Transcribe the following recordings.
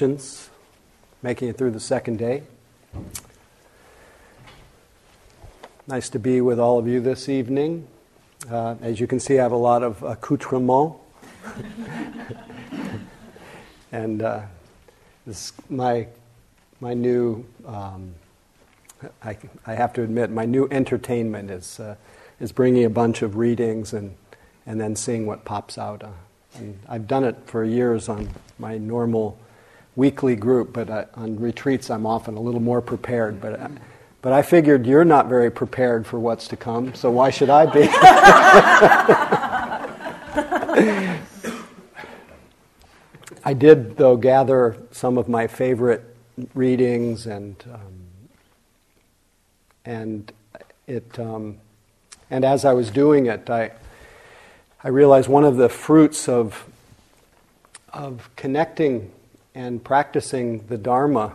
Congratulations, making it through the second day. Nice to be with all of you this evening. Uh, as you can see, I have a lot of accoutrement. and uh, this my, my new, um, I, I have to admit, my new entertainment is, uh, is bringing a bunch of readings and, and then seeing what pops out. Uh, and I've done it for years on my normal weekly group, but I, on retreats I'm often a little more prepared. But, I, but I figured you're not very prepared for what's to come, so why should I be? I did, though, gather some of my favorite readings, and um, and it um, and as I was doing it, I I realized one of the fruits of, of connecting and practicing the Dharma,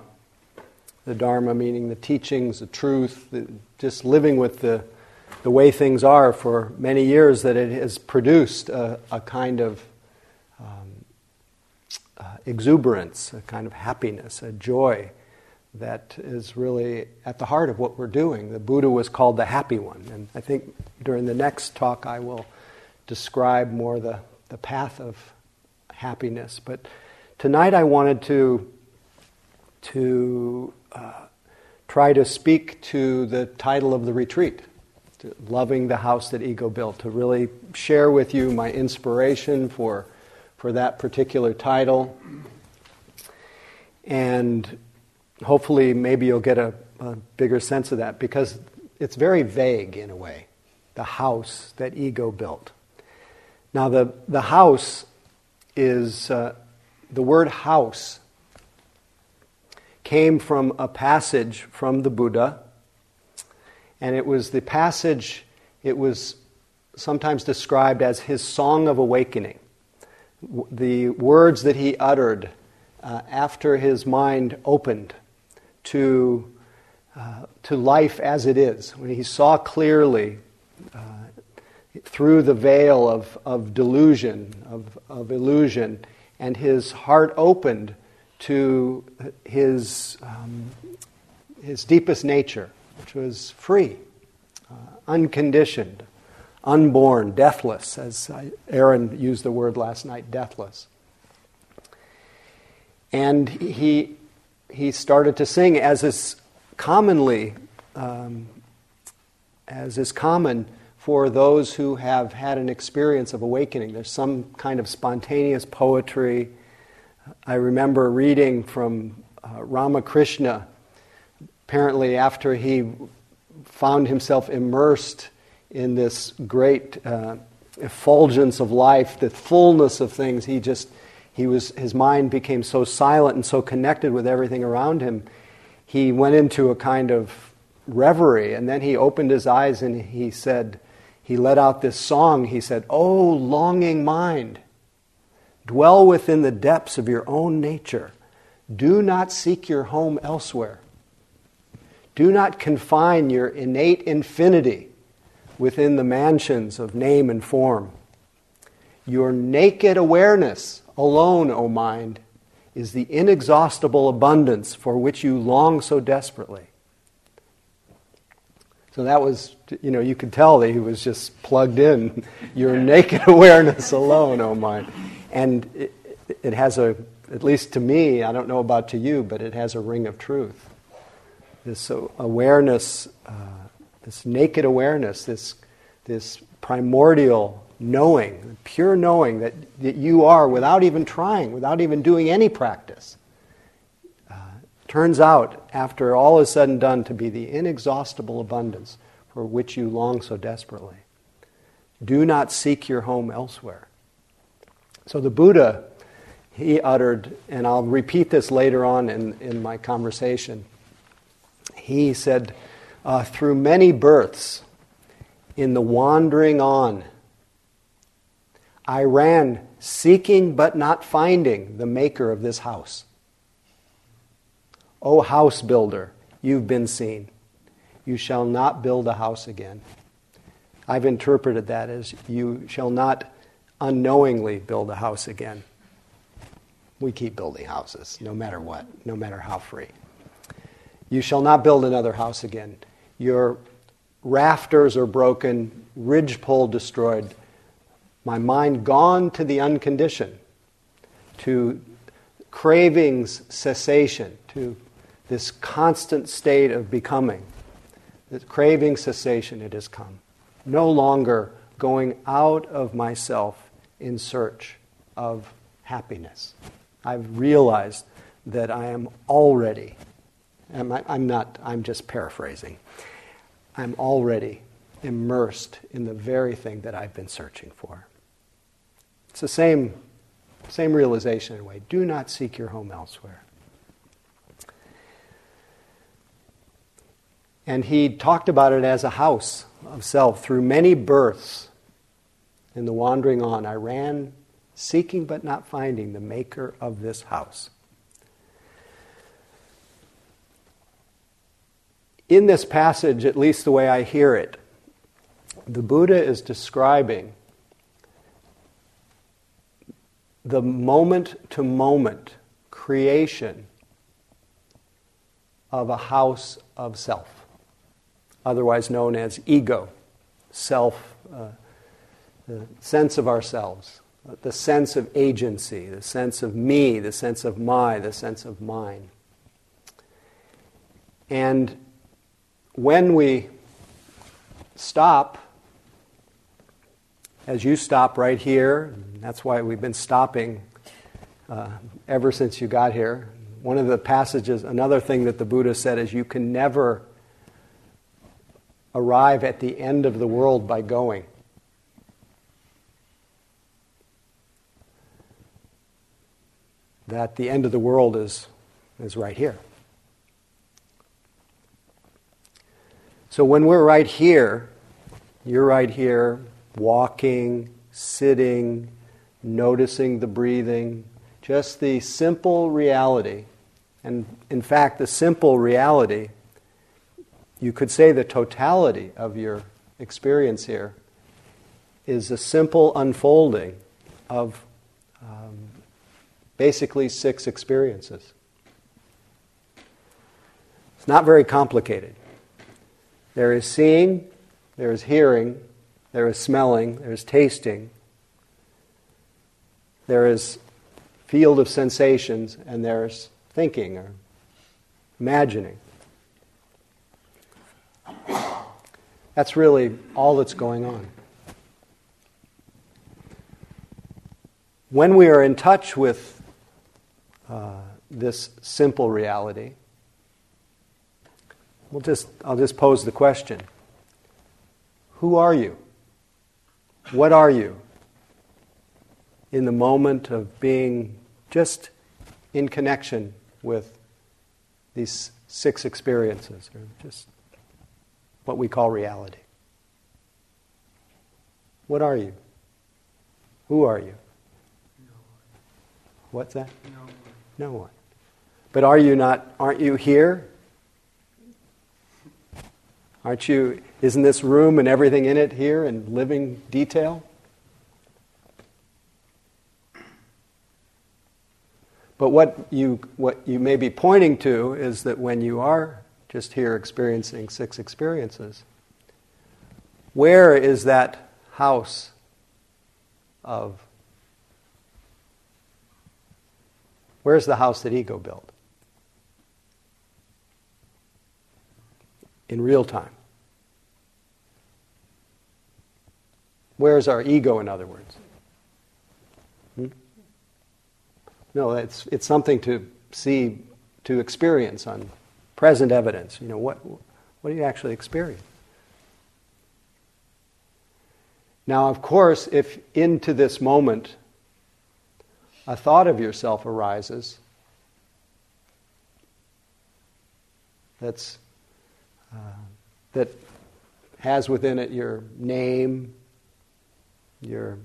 the Dharma meaning the teachings, the truth, the, just living with the, the way things are for many years, that it has produced a, a kind of um, uh, exuberance, a kind of happiness, a joy that is really at the heart of what we're doing. The Buddha was called the happy one, and I think during the next talk I will describe more the, the path of happiness. But tonight I wanted to, to uh, try to speak to the title of the retreat, Loving the House That Ego Built, to really share with you my inspiration for, for that particular title. And hopefully, maybe you'll get a, a bigger sense of that because it's very vague in a way the house that ego built. Now, the, the house is uh, the word house came from a passage from the Buddha, and it was the passage, it was sometimes described as his song of awakening. The words that he uttered uh, after his mind opened to, uh, to life as it is, when he saw clearly uh, through the veil of, of delusion, of, of illusion, and his heart opened to his, um, his deepest nature, which was free, uh, unconditioned, unborn, deathless, as Aaron used the word last night, deathless. And he, he started to sing as is commonly, um, as is common for those who have had an experience of awakening. There's some kind of spontaneous poetry. I remember reading from uh, Ramakrishna, apparently, after he found himself immersed in this great uh, effulgence of life, the fullness of things, he just, he was, his mind became so silent and so connected with everything around him. He went into a kind of reverie, and then he opened his eyes and he said, he let out this song. He said, Oh, longing mind, dwell within the depths of your own nature. Do not seek your home elsewhere. Do not confine your innate infinity within the mansions of name and form. Your naked awareness alone, O mind, is the inexhaustible abundance for which you long so desperately. So that was, you know, you could tell that he was just plugged in. Your naked awareness alone, oh my. And it, it, has a, at least to me, I don't know about to you, but it has a ring of truth. This awareness, uh, this naked awareness, this, this primordial knowing, pure knowing that, that you are without even trying, without even doing any practice turns out, after all is said and done, to be the inexhaustible abundance for which you long so desperately. Do not seek your home elsewhere. So the Buddha, he uttered, and I'll repeat this later on in, in my conversation. He said, uh, Through many births, in the wandering on, I ran seeking but not finding the maker of this house. O house builder, you've been seen. You shall not build a house again. I've interpreted that as you shall not unknowingly build a house again. We keep building houses, no matter what, no matter how free. You shall not build another house again. Your rafters are broken, ridgepole destroyed. My mind gone to the unconditioned, to cravings cessation, to this constant state of becoming. The craving cessation, it has come. No longer going out of myself in search of happiness. I've realized that I am already, I'm not, I'm just paraphrasing, I'm already immersed in the very thing that I've been searching for. It's the same, same realization in a way. Do not seek your home elsewhere. And he talked about it as a house of self through many births. In the wandering on, I ran seeking but not finding the maker of this house. In this passage, at least the way I hear it, the Buddha is describing the moment to moment creation of a house of self, otherwise known as ego, self, uh, the sense of ourselves, the sense of agency, the sense of me, the sense of my, the sense of mine. And when we stop, as you stop right here, that's why we've been stopping uh, ever since you got here. One of the passages, another thing that the Buddha said is you can never arrive at the end of the world by going. That the end of the world is, is right here. So when we're right here, you're right here, walking, sitting, noticing the breathing, just the simple reality. And in fact, the simple reality, you could say the totality of your experience here, is a simple unfolding of um, basically six experiences. It's not very complicated. There is seeing, there is hearing, there is smelling, there is tasting, there is field of sensations, and there's thinking or imagining. That's really all that's going on. When we are in touch with uh, this simple reality, We'll just, I'll just pose the question Who are you? What are you? In the moment of being just in connection with these six experiences, or just what we call reality. What are you? Who are you? No What's that? No one. No one. But are you not, aren't you here Aren't you, isn't this room and everything in it here in living detail? But what you, what you may be pointing to is that when you are just here experiencing six experiences, where is that house of? Where's the house that ego built? In real time. Where's our ego, in other words? Hmm? No, it's, it's something to see, to experience on present evidence. You know, what, what do you actually experience? Now, of course, if into this moment a thought of yourself arises that's, uh, that has within it your name, your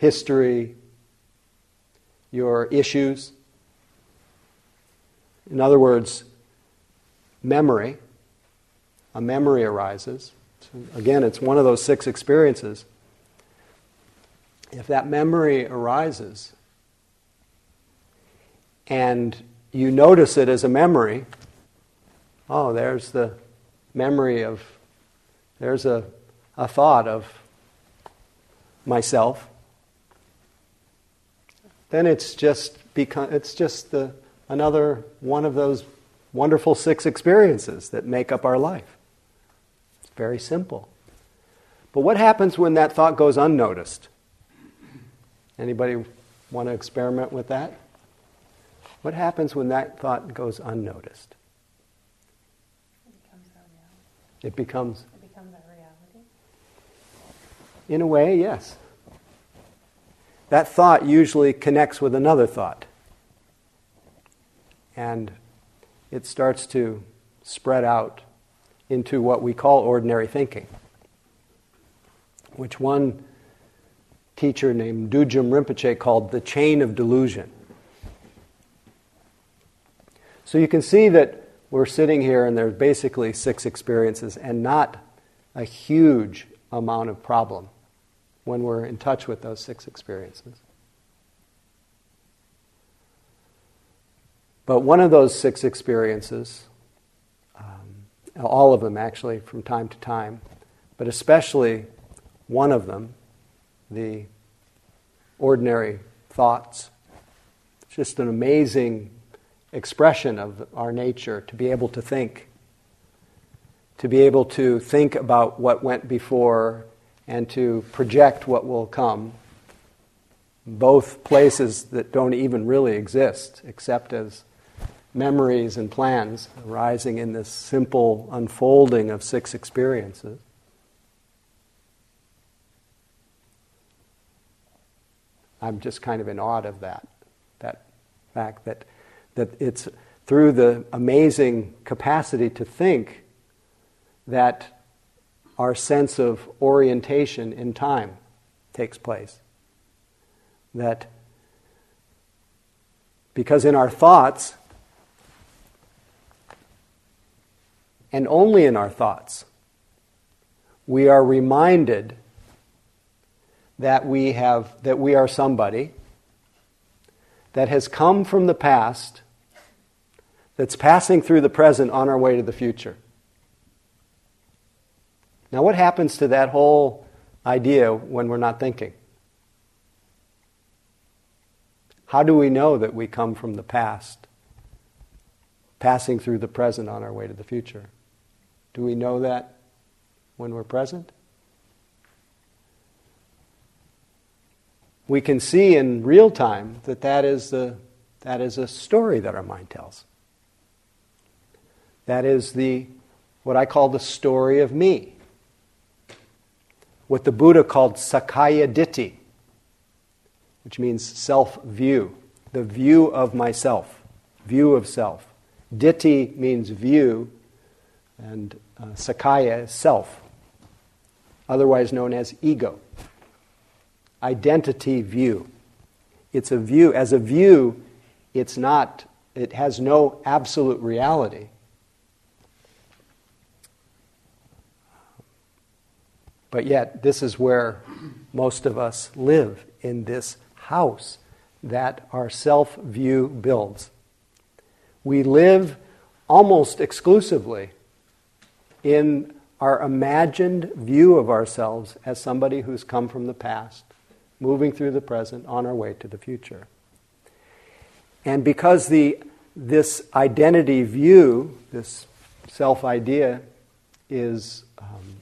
history, your issues. In other words, memory. A memory arises. So again, it's one of those six experiences. If that memory arises, and you notice it as a memory, oh, there's the memory of, there's a, a thought of myself, then it's just become, it's just the, another one of those wonderful six experiences that make up our life. It's very simple. But what happens when that thought goes unnoticed? Anybody want to experiment with that? What happens when that thought goes unnoticed? It becomes It becomes, It becomes our reality. in a way, yes. That thought usually connects with another thought. And it starts to spread out into what we call ordinary thinking, which one teacher named Dudjom Rinpoche called the chain of delusion. So you can see that we're sitting here and there's basically six experiences and not a huge amount of problem when we're in touch with those six experiences. But one of those six experiences, um, all of them actually from time to time, but especially one of them, the ordinary thoughts, it's just an amazing expression of our nature to be able to think, to be able to think about what went before and to project what will come. Both places that don't even really exist except as memories and plans arising in this simple unfolding of six experiences. I'm just kind of in awe of that, that fact that, that it's through the amazing capacity to think that our sense of orientation in time takes place. That because in our thoughts, and only in our thoughts, we are reminded that we have that we are somebody that has come from the past that's passing through the present on our way to the future. Now what happens to that whole idea when we're not thinking? How do we know that we come from the past passing through the present on our way to the future? Do we know that when we're present? we can see in real time that that is, the, that is a story that our mind tells. That is the, what I call the story of me. What the Buddha called Sakkaya Ditti, which means self view, the view of myself, view of self. Ditti means view, and uh, Sakkaya is self, otherwise known as ego identity view. It's a view, as a view, it's not, it has no absolute reality. But yet, this is where most of us live in this house that our self view builds. We live almost exclusively in our imagined view of ourselves as somebody who's come from the past moving through the present on our way to the future. And because the, this identity view, this self idea, is um,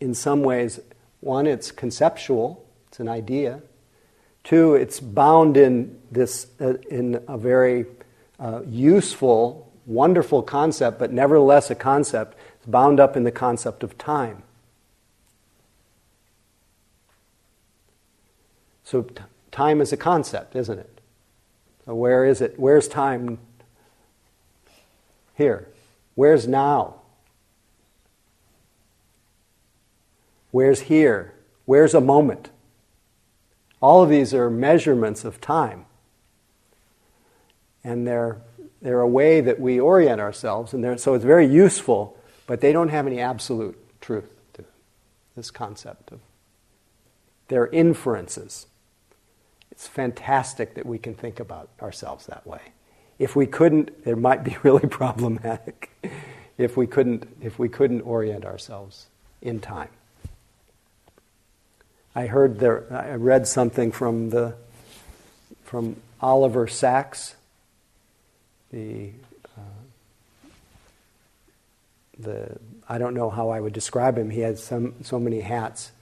in some ways, one, it's conceptual, it's an idea. Two, it's bound in this uh, in a very uh, useful, wonderful concept, but nevertheless a concept. Bound up in the concept of time. So t- time is a concept, isn't it? So where is it? Where's time here? Where's now? Where's here? Where's a moment? All of these are measurements of time. And they're, they're a way that we orient ourselves, and so it's very useful, but they don't have any absolute truth to this concept of. They're inferences. It's fantastic that we can think about ourselves that way. If we couldn't, it might be really problematic. if we couldn't, if we couldn't orient ourselves in time. I heard there, I read something from the, from Oliver Sacks, the, uh, the, I don't know how I would describe him. He had some, so many hats.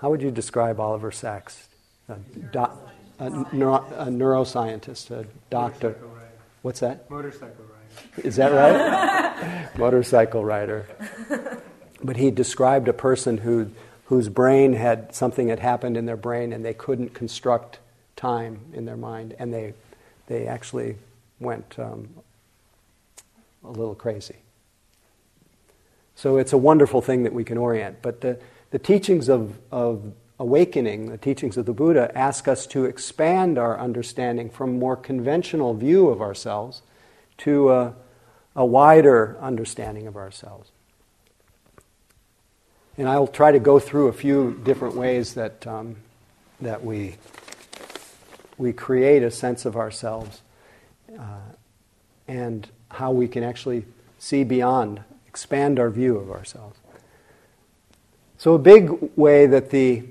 How would you describe Oliver Sacks? A, doc, a, neuro, a neuroscientist, a doctor. What's that? Motorcycle rider. Is that right? Motorcycle rider. But he described a person who, whose brain had something had happened in their brain and they couldn't construct time in their mind, and they, they actually went um, a little crazy. So it's a wonderful thing that we can orient. But the, the teachings of, of awakening, the teachings of the Buddha, ask us to expand our understanding from a more conventional view of ourselves to a, a wider understanding of ourselves. And I'll try to go through a few different ways that, um, that we, we create a sense of ourselves uh, and how we can actually see beyond, expand our view of ourselves. So, a big way that the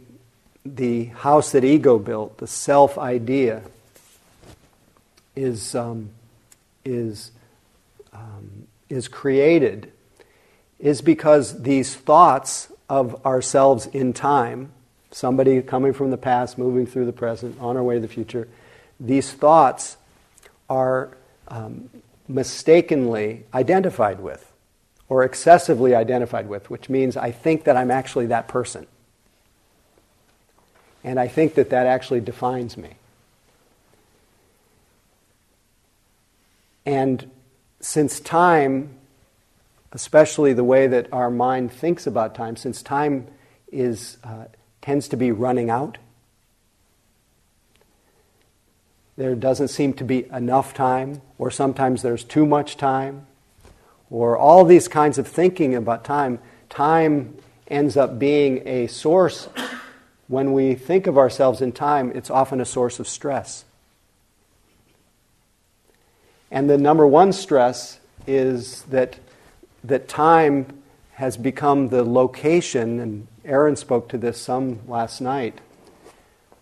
the house that ego built, the self idea, is, um, is, um, is created is because these thoughts of ourselves in time, somebody coming from the past, moving through the present, on our way to the future, these thoughts are um, mistakenly identified with or excessively identified with, which means I think that I'm actually that person. And I think that that actually defines me. And since time, especially the way that our mind thinks about time, since time is, uh, tends to be running out, there doesn't seem to be enough time, or sometimes there's too much time, or all these kinds of thinking about time, time ends up being a source when we think of ourselves in time, it's often a source of stress. And the number one stress is that, that time has become the location, and Aaron spoke to this some last night.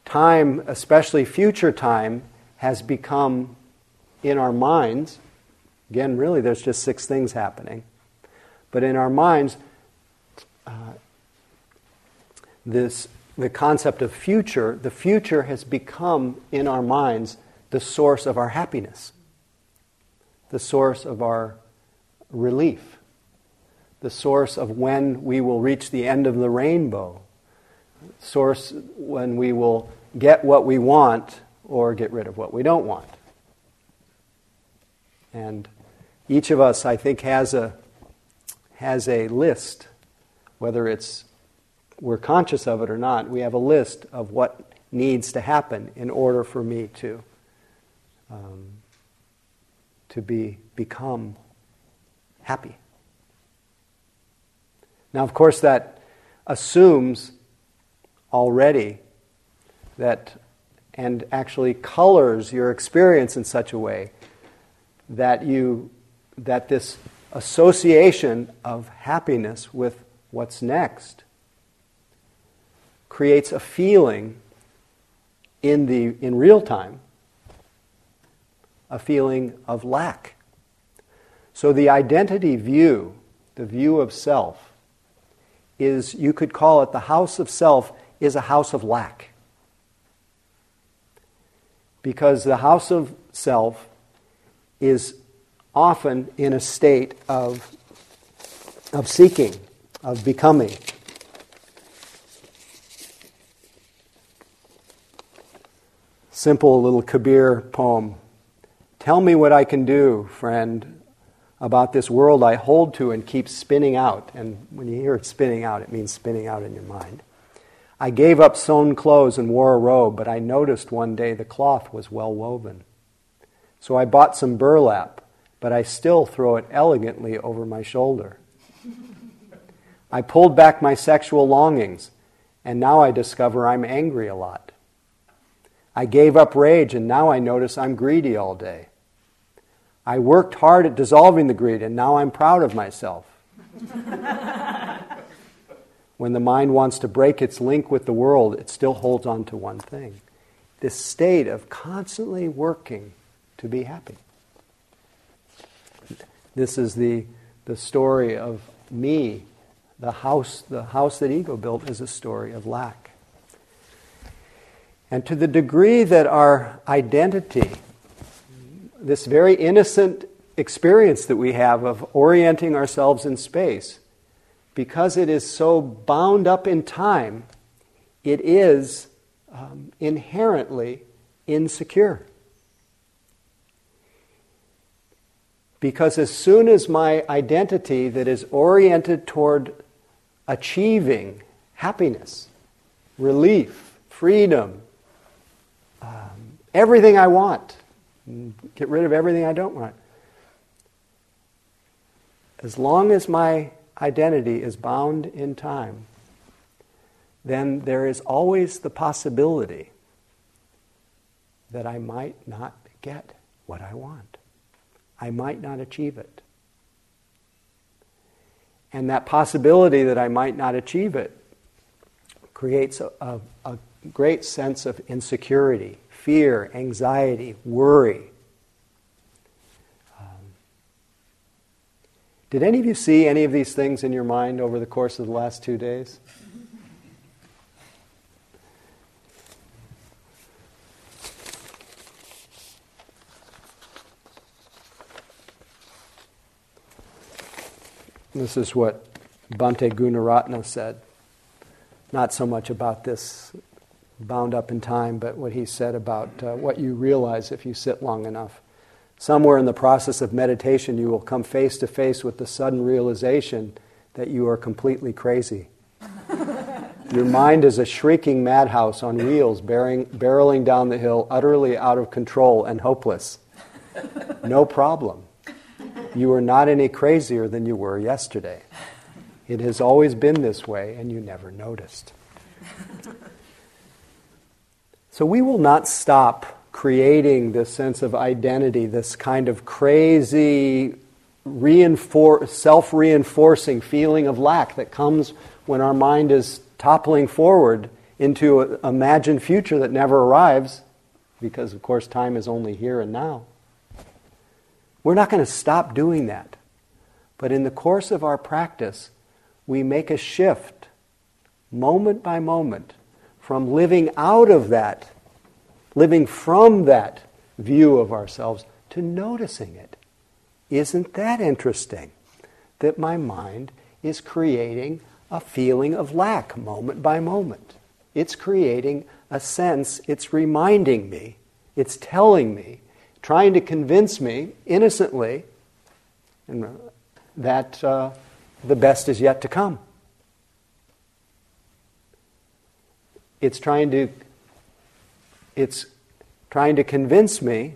Time, especially future time, has become in our minds. Again, really, there's just six things happening. But in our minds, uh, this the concept of future, the future has become in our minds the source of our happiness, the source of our relief, the source of when we will reach the end of the rainbow, source when we will get what we want or get rid of what we don't want. And each of us, I think, has a, has a list, whether it's we're conscious of it or not, we have a list of what needs to happen in order for me to, um, to be, become happy. Now, of course, that assumes already that, and actually colors your experience in such a way that you, that this association of happiness with what's next creates a feeling in, the, in real time, a feeling of lack. So the identity view, the view of self, is, you could call it the house of self, is a house of lack. Because the house of self is often in a state of, of seeking, of becoming, simple little Kabir poem. Tell me what I can do, friend, about this world I hold to and keep spinning out. And when you hear it spinning out, it means spinning out in your mind. I gave up sewn clothes and wore a robe, but I noticed one day the cloth was well woven. So I bought some burlap, but I still throw it elegantly over my shoulder. I pulled back my sexual longings, and now I discover I'm angry a lot. I gave up rage and now I notice I'm greedy all day. I worked hard at dissolving the greed and now I'm proud of myself. when the mind wants to break its link with the world, it still holds on to one thing this state of constantly working to be happy. This is the, the story of me. The house, the house that ego built is a story of lack. And to the degree that our identity, this very innocent experience that we have of orienting ourselves in space, because it is so bound up in time, it is um, inherently insecure. Because as soon as my identity that is oriented toward achieving happiness, relief, freedom, um, everything I want, get rid of everything I don't want. As long as my identity is bound in time, then there is always the possibility that I might not get what I want. I might not achieve it. And that possibility that I might not achieve it creates a, a, a great sense of insecurity, fear, anxiety, worry. Did any of you see any of these things in your mind over the course of the last two days? This is what Bhante Gunaratana said. Not so much about this bound up in time, but what he said about uh, what you realize if you sit long enough. Somewhere in the process of meditation, you will come face to face with the sudden realization that you are completely crazy. Your mind is a shrieking madhouse on wheels, bearing, barreling down the hill, utterly out of control and hopeless. No problem. You are not any crazier than you were yesterday. It has always been this way, and you never noticed. So we will not stop creating this sense of identity, this kind of crazy, reinfor- self reinforcing feeling of lack that comes when our mind is toppling forward into an imagined future that never arrives, because, of course, time is only here and now. We're not going to stop doing that. But in the course of our practice, we make a shift, moment by moment, from living out of that, living from that view of ourselves, to noticing it. Isn't that interesting? That my mind is creating a feeling of lack moment by moment. It's creating a sense, it's reminding me, it's telling me trying to convince me innocently that uh, the best is yet to come. It's trying to it's trying to convince me.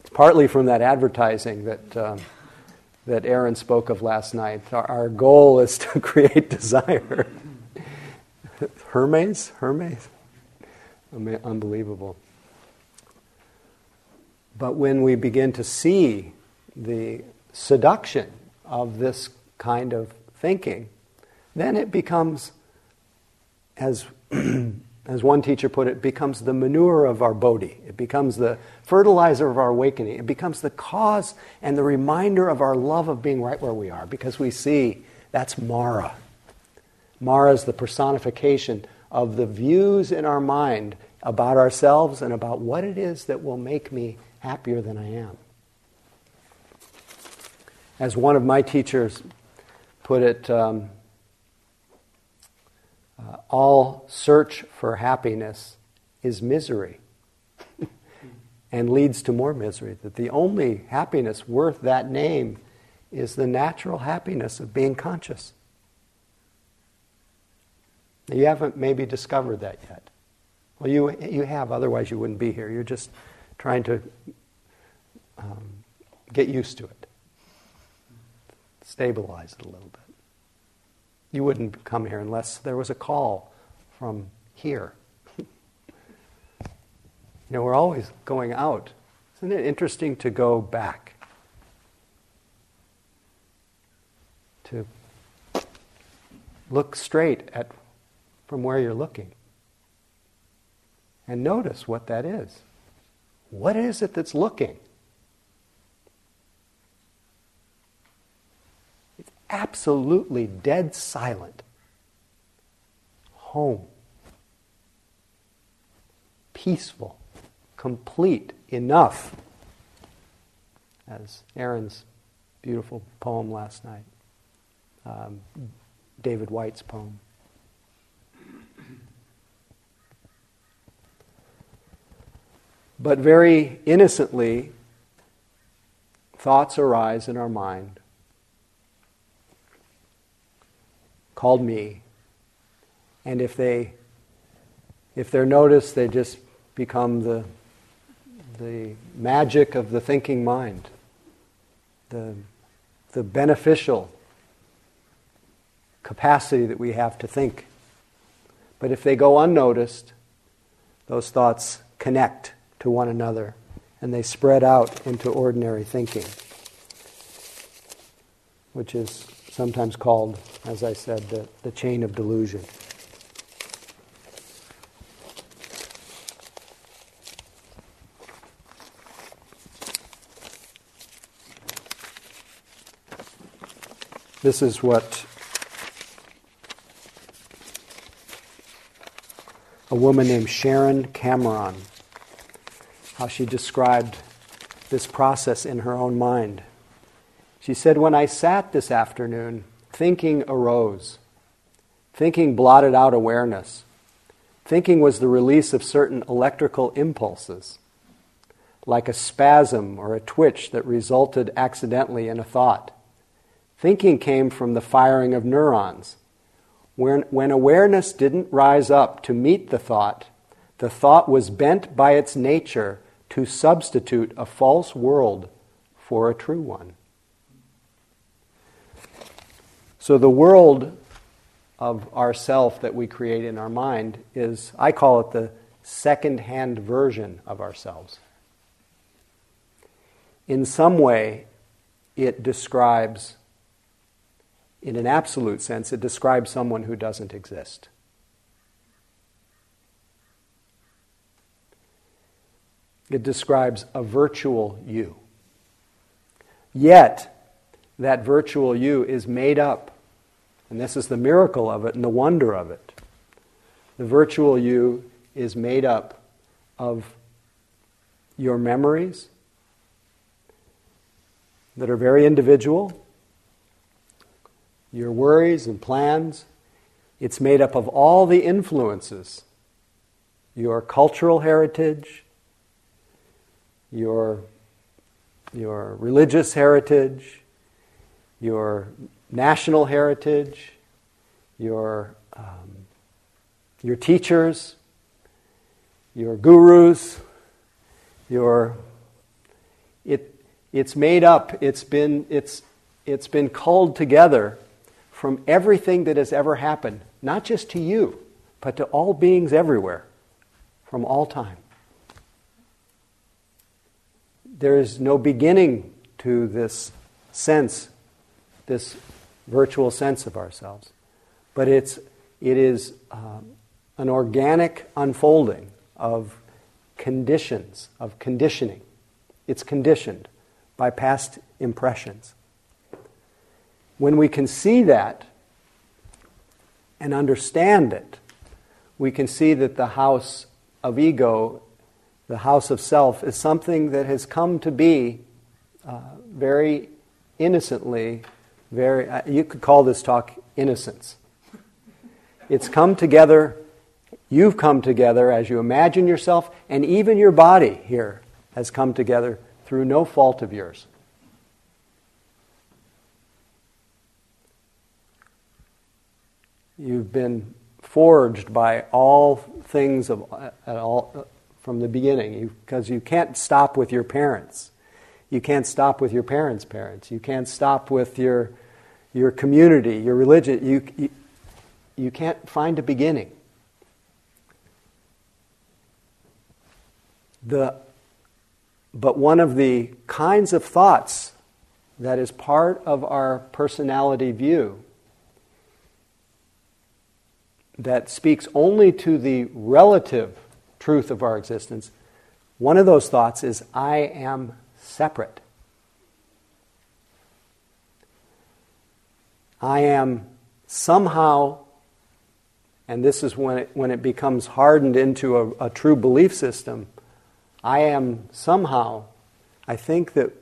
It's partly from that advertising that um, that Aaron spoke of last night. Our, our goal is to create desire. Hermes, Hermes, unbelievable. But when we begin to see the seduction of this kind of thinking, then it becomes, as, as one teacher put it, it becomes the manure of our bodhi. It becomes the fertilizer of our awakening. It becomes the cause and the reminder of our love of being right where we are because we see that's Mara. Mara is the personification of the views in our mind about ourselves and about what it is that will make me happier than I am. As one of my teachers put it, um, uh, all search for happiness is misery and leads to more misery. That the only happiness worth that name is the natural happiness of being conscious. You haven't maybe discovered that yet. Well, you, you have, otherwise, you wouldn't be here. You're just trying to um, get used to it, stabilize it a little bit. You wouldn't come here unless there was a call from here. You know, we're always going out. Isn't it interesting to go back? To look straight at from where you're looking. And notice what that is. What is it that's looking? It's absolutely dead silent. Home. Peaceful. Complete. Enough. As Aaron's beautiful poem last night, um, David Whyte's poem. But very innocently, thoughts arise in our mind called me. And if they if they're noticed, they just become the the magic of the thinking mind, the, the beneficial capacity that we have to think. But if they go unnoticed, those thoughts connect to one another and they spread out into ordinary thinking, which is sometimes called, as I said, the, the chain of delusion. This is what a woman named Sharon Cameron how she described this process in her own mind. She said, When I sat this afternoon, thinking arose. Thinking blotted out awareness. Thinking was the release of certain electrical impulses, like a spasm or a twitch that resulted accidentally in a thought. Thinking came from the firing of neurons. When, when awareness didn't rise up to meet the thought, the thought was bent by its nature to substitute a false world for a true one. So the world of ourself that we create in our mind is, I call it the second hand version of ourselves. In some way, it describes, in an absolute sense, it describes someone who doesn't exist. It describes a virtual you. Yet, that virtual you is made up, and this is the miracle of it and the wonder of it. The virtual you is made up of your memories that are very individual, your worries and plans. It's made up of all the influences your cultural heritage, your, your religious heritage, your national heritage, your, um, your teachers, your gurus, your it, it's made up, it's been, it's, it's been culled together from everything that has ever happened, not just to you, but to all beings everywhere, from all time. There is no beginning to this sense, this virtual sense of ourselves. But it's, it is um, an organic unfolding of conditions, of conditioning. It's conditioned by past impressions. When we can see that and understand it, we can see that the house of ego the house of self is something that has come to be uh, very innocently, very, uh, you could call this talk innocence. It's come together, you've come together as you imagine yourself, and even your body here has come together through no fault of yours. You've been forged by all things of uh, all, from the beginning because you, you can't stop with your parents. You can't stop with your parents' parents. You can't stop with your, your community, your religion. You, you, you can't find a beginning. The, but one of the kinds of thoughts that is part of our personality view that speaks only to the relative truth of our existence, one of those thoughts is, I am separate. I am somehow, and this is when it, when it becomes hardened into a, a true belief system, I am somehow, I think that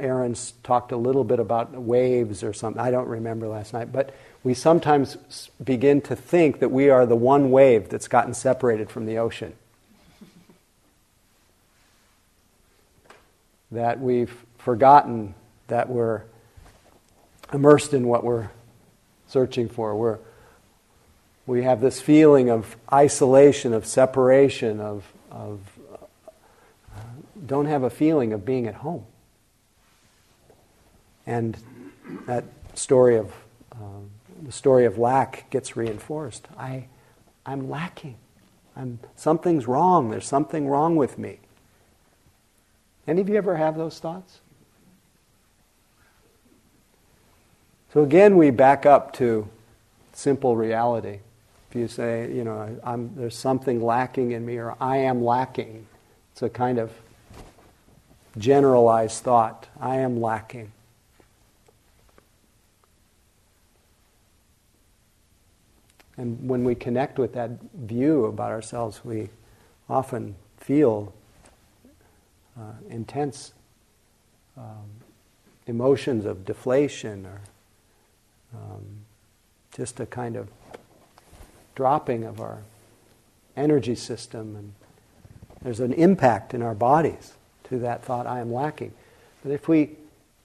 Aaron's talked a little bit about waves or something. I don't remember last night, but we sometimes begin to think that we are the one wave that's gotten separated from the ocean. that we've forgotten that we're immersed in what we're searching for. We're, we have this feeling of isolation, of separation, of, of uh, don't have a feeling of being at home. And that story of um, the story of lack gets reinforced. I, I'm lacking. I'm, something's wrong. There's something wrong with me. Any of you ever have those thoughts? So again, we back up to simple reality. If you say, you know, I'm, there's something lacking in me, or I am lacking, it's a kind of generalized thought. I am lacking. And when we connect with that view about ourselves, we often feel uh, intense um, emotions of deflation or um, just a kind of dropping of our energy system. And there's an impact in our bodies to that thought, I am lacking. But if we,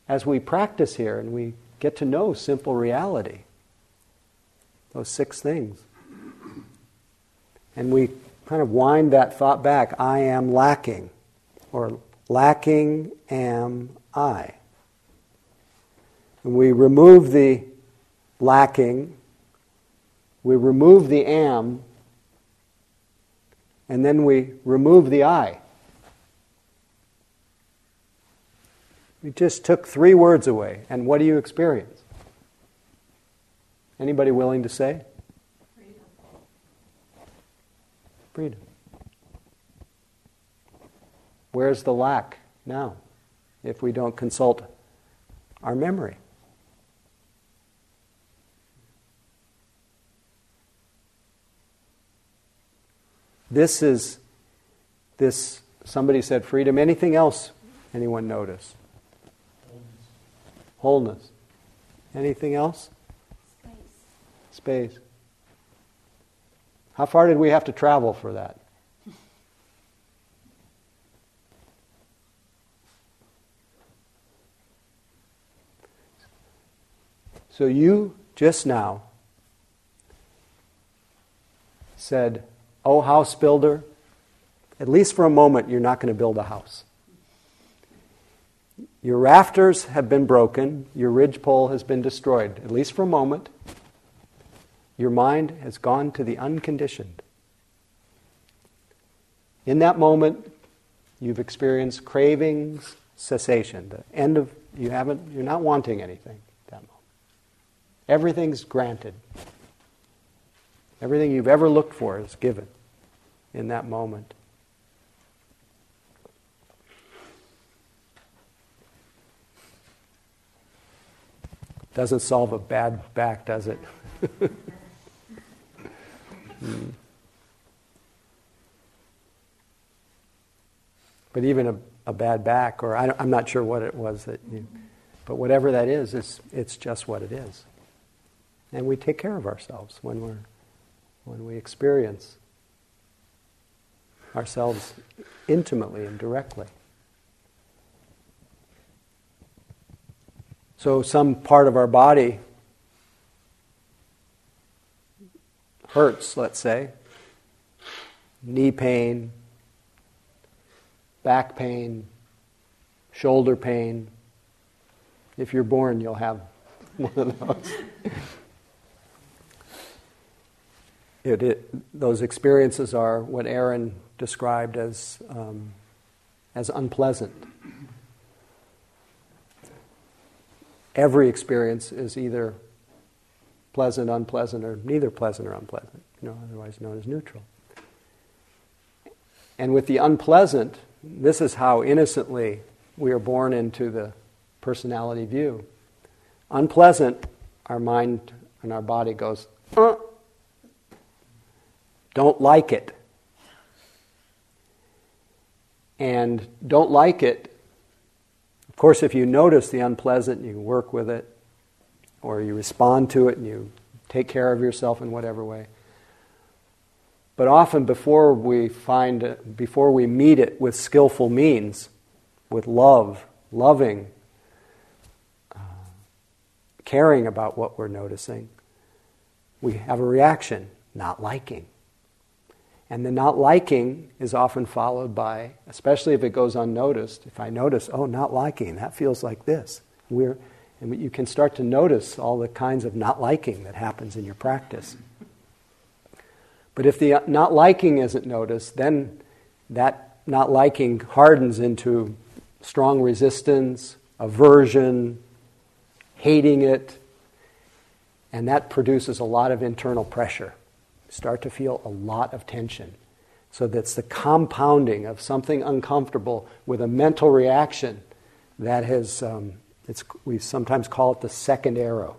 as we practice here and we get to know simple reality, those six things, and we kind of wind that thought back, I am lacking or lacking am I. And we remove the lacking, we remove the am, and then we remove the I. We just took three words away, and what do you experience? Anybody willing to say? Freedom. Freedom. Where's the lack now if we don't consult our memory? This is this somebody said freedom. Anything else anyone notice? Wholeness. Wholeness. Anything else? Space. Space. How far did we have to travel for that? So you just now said, Oh, house builder, at least for a moment, you're not going to build a house. Your rafters have been broken, your ridgepole has been destroyed, at least for a moment. Your mind has gone to the unconditioned. In that moment, you've experienced cravings, cessation, the end of you haven't you're not wanting anything. At that moment. Everything's granted. Everything you've ever looked for is given in that moment. Doesn't solve a bad back, does it? hmm. But even a, a bad back, or I, am not sure what it was that, you, but whatever that is, it's, it's just what it is. And we take care of ourselves when, we're, when we experience ourselves intimately and directly. So, some part of our body hurts, let's say, knee pain, back pain, shoulder pain. If you're born, you'll have one of those. It, it, those experiences are what Aaron described as, um, as unpleasant. Every experience is either pleasant, unpleasant, or neither pleasant or unpleasant, you know, otherwise known as neutral. And with the unpleasant, this is how innocently we are born into the personality view. Unpleasant, our mind and our body goes, uh, don't like it. And don't like it, of course, if you notice the unpleasant, you work with it, or you respond to it and you take care of yourself in whatever way. But often, before we find, before we meet it with skillful means, with love, loving, uh, caring about what we're noticing, we have a reaction, not liking. And the not liking is often followed by, especially if it goes unnoticed, if I notice, oh, not liking, that feels like this. We're, and you can start to notice all the kinds of not liking that happens in your practice. But if the not liking isn't noticed, then that not liking hardens into strong resistance, aversion, hating it, and that produces a lot of internal pressure. Start to feel a lot of tension. So that's the compounding of something uncomfortable with a mental reaction that has, um, we sometimes call it the second arrow.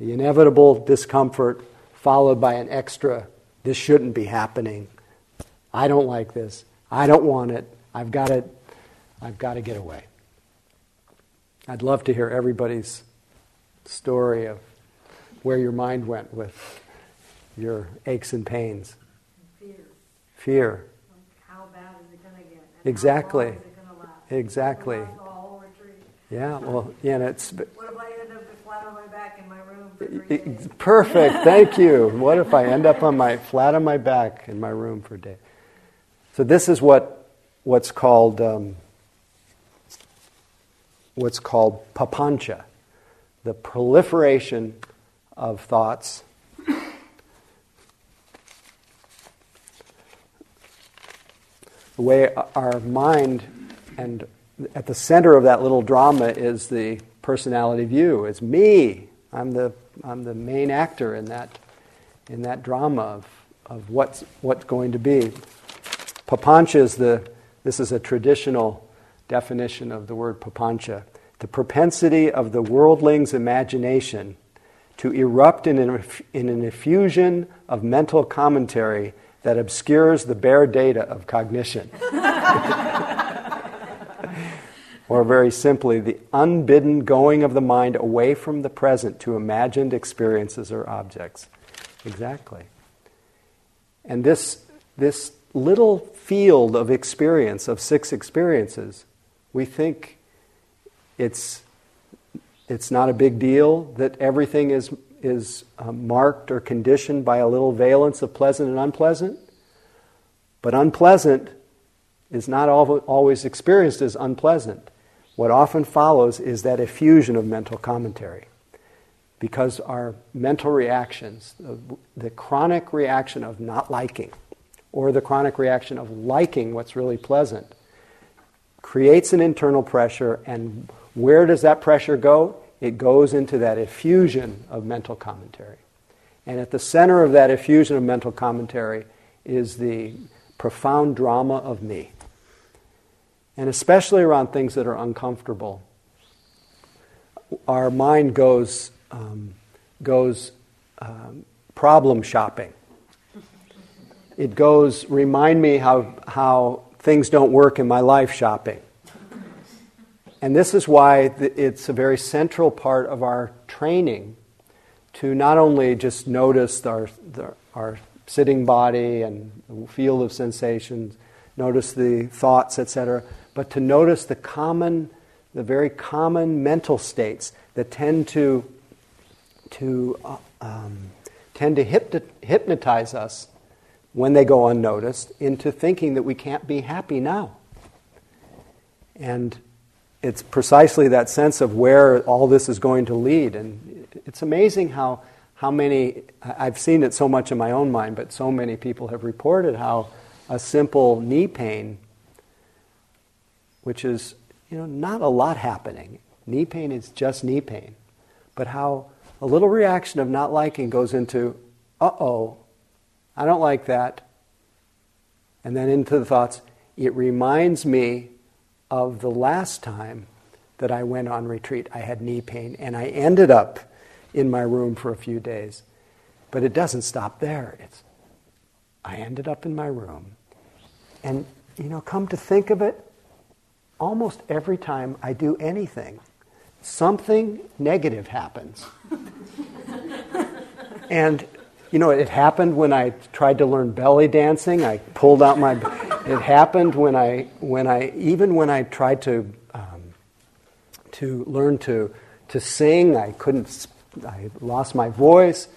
The inevitable discomfort followed by an extra, this shouldn't be happening. I don't like this. I don't want it. I've got to, I've got to get away. I'd love to hear everybody's story of where your mind went with your aches and pains. Fear. Fear. How bad is it going to get? And exactly. Exactly. Yeah, well, yeah, and it's. What if I end up flat on my back in my room for days? Perfect, thank you. What if I end up on my flat on my back in my room for a day? So this is what what's called um, what's called papancha the proliferation of thoughts. The way our mind, and at the center of that little drama is the personality view. It's me. I'm the, I'm the main actor in that, in that drama of, of what's, what's going to be. Papancha is the, this is a traditional definition of the word papancha the propensity of the worldling's imagination to erupt in an, in an effusion of mental commentary that obscures the bare data of cognition. or very simply, the unbidden going of the mind away from the present to imagined experiences or objects. Exactly. And this, this little field of experience, of six experiences, we think it's, it's not a big deal that everything is, is uh, marked or conditioned by a little valence of pleasant and unpleasant. But unpleasant is not always experienced as unpleasant. What often follows is that effusion of mental commentary. Because our mental reactions, the, the chronic reaction of not liking, or the chronic reaction of liking what's really pleasant, creates an internal pressure and where does that pressure go? It goes into that effusion of mental commentary. And at the center of that effusion of mental commentary is the profound drama of me. And especially around things that are uncomfortable, our mind goes, um, goes um, problem shopping. It goes, remind me how, how things don't work in my life shopping. And this is why it's a very central part of our training to not only just notice our, our sitting body and field of sensations, notice the thoughts, etc., but to notice the common, the very common mental states that tend to, to, uh, um, tend to hypnotize us when they go unnoticed into thinking that we can't be happy now. And it's precisely that sense of where all this is going to lead. And it's amazing how, how many, I've seen it so much in my own mind, but so many people have reported how a simple knee pain, which is, you know, not a lot happening. Knee pain is just knee pain. But how a little reaction of not liking goes into, uh oh, I don't like that. And then into the thoughts, it reminds me of the last time that I went on retreat. I had knee pain and I ended up in my room for a few days. But it doesn't stop there. It's, I ended up in my room. And, you know, come to think of it, almost every time I do anything, something negative happens. and, you know, it happened when I tried to learn belly dancing. I pulled out my. It happened when I, when I, even when I tried to, um, to learn to, to sing. I couldn't I lost my voice.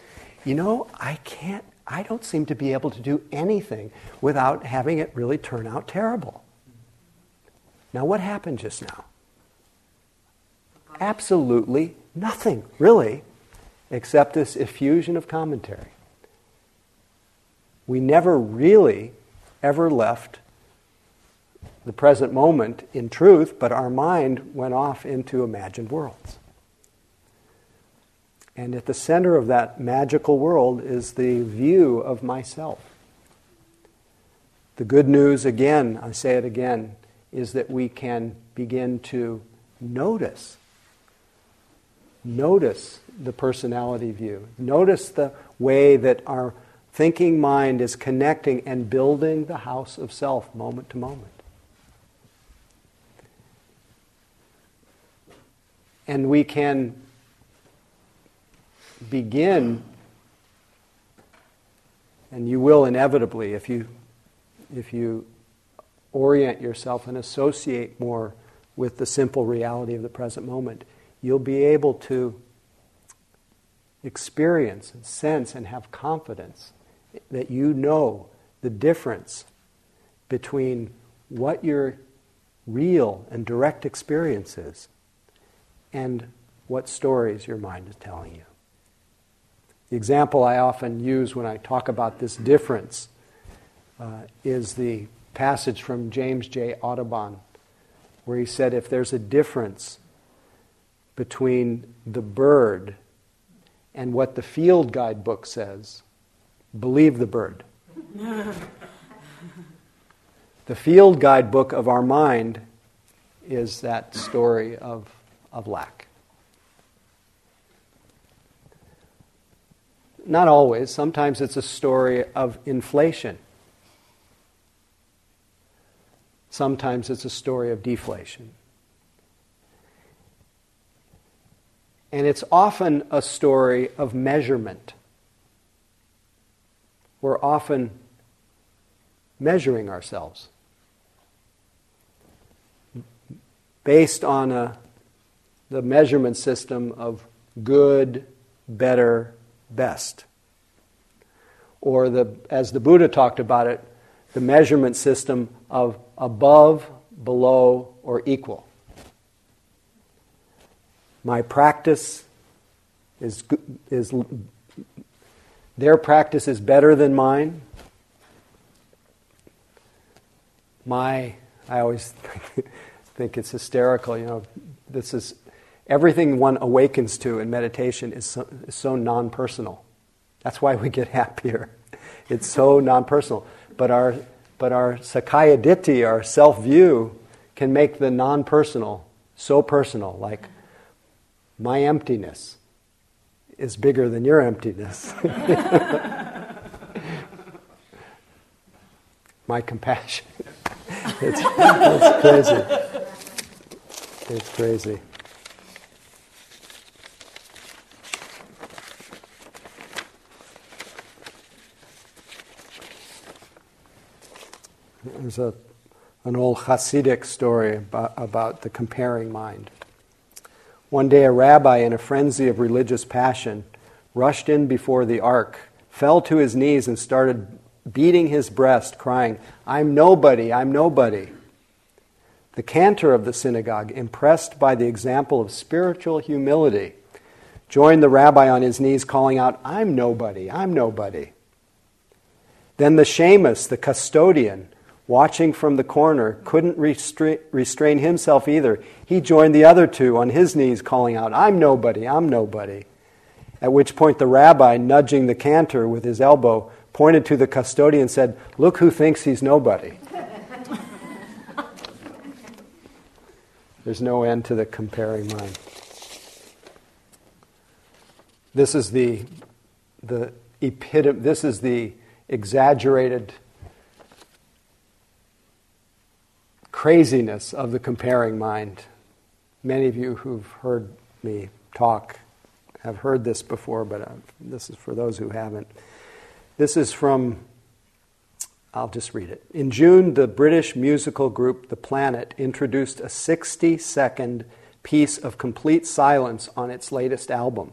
You know, I can't, I don't seem to be able to do anything without having it really turn out terrible. Now, what happened just now? Absolutely nothing, really, except this effusion of commentary. We never really ever left the present moment in truth, but our mind went off into imagined worlds. And at the center of that magical world is the view of myself. The good news, again, I say it again, is that we can begin to notice. Notice the personality view. Notice the way that our thinking mind is connecting and building the house of self moment to moment. And we can begin, and you will inevitably if you, if you orient yourself and associate more with the simple reality of the present moment, you'll be able to experience and sense and have confidence that you know the difference between what your real and direct experience is and what stories your mind is telling you. The example I often use when I talk about this difference uh, is the passage from James J. Audubon, where he said, If there's a difference between the bird and what the field guide book says, believe the bird. the field guidebook of our mind is that story of, of lack. Not always. Sometimes it's a story of inflation. Sometimes it's a story of deflation. And it's often a story of measurement. We're often measuring ourselves based on a, the measurement system of good, better, best. Or the, as the Buddha talked about it, the measurement system of above, below, or equal. My practice is, is their practice is better than mine. My, I always think it's hysterical, you know, this is everything one awakens to in meditation is so, is so non personal. That's why we get happier. It's so non personal. But our, but our Sakkaya Ditthi, our self view, can make the non personal so personal. Like, my emptiness is bigger than your emptiness. my compassion. it's, it's crazy. It's crazy. There's a, an old Hasidic story about, about the comparing mind. One day, a rabbi, in a frenzy of religious passion, rushed in before the ark, fell to his knees, and started beating his breast, crying, I'm nobody, I'm nobody. The cantor of the synagogue, impressed by the example of spiritual humility, joined the rabbi on his knees, calling out, I'm nobody, I'm nobody. Then the shamus, the custodian, watching from the corner, couldn't restra- restrain himself either. He joined the other two on his knees, calling out, I'm nobody, I'm nobody. At which point the rabbi, nudging the cantor with his elbow, pointed to the custodian and said, Look who thinks he's nobody. There's no end to the comparing mind. This is the, the epitome, this is the exaggerated craziness of the comparing mind. Many of you who've heard me talk have heard this before, but uh, this is for those who haven't. This is from, I'll just read it. In June, the British musical group The Planets introduced a 60 second piece of complete silence on its latest album.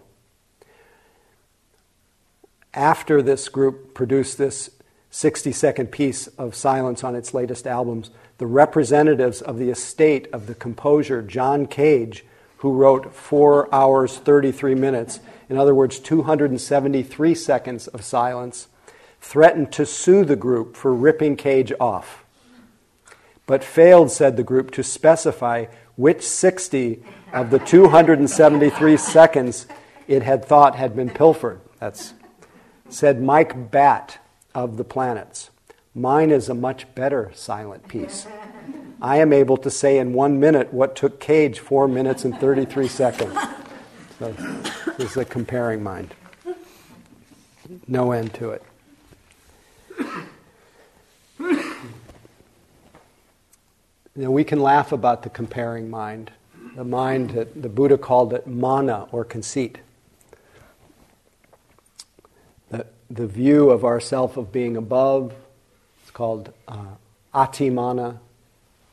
After this group produced this 60 second piece of silence on its latest albums, the representatives of the estate of the composer John Cage, who wrote 4 hours 33 minutes, in other words, 273 seconds of silence, threatened to sue the group for ripping Cage off. But failed, said the group, to specify which 60 of the 273 seconds it had thought had been pilfered. That's said Mike Batt of the planets. Mine is a much better silent piece. I am able to say in one minute what took Cage four minutes and 33 seconds. So this is a comparing mind. No end to it. You know, we can laugh about the comparing mind, the mind that the Buddha called it mana or conceit. The, the view of ourself of being above, it's called uh, atimana,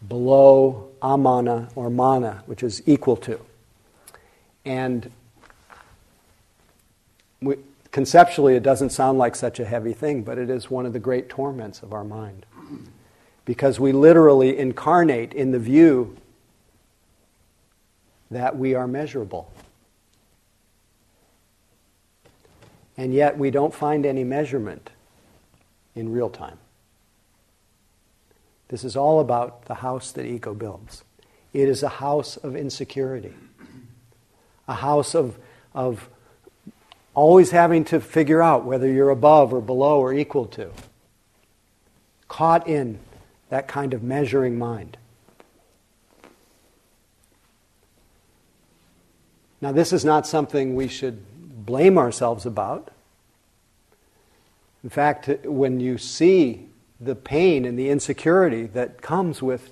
below amana or mana, which is equal to. And we, conceptually, it doesn't sound like such a heavy thing, but it is one of the great torments of our mind. Because we literally incarnate in the view that we are measurable. And yet we don't find any measurement in real time. This is all about the house that ego builds. It is a house of insecurity, a house of, of always having to figure out whether you're above or below or equal to. Caught in that kind of measuring mind. Now, this is not something we should blame ourselves about. In fact, when you see the pain and the insecurity that comes with,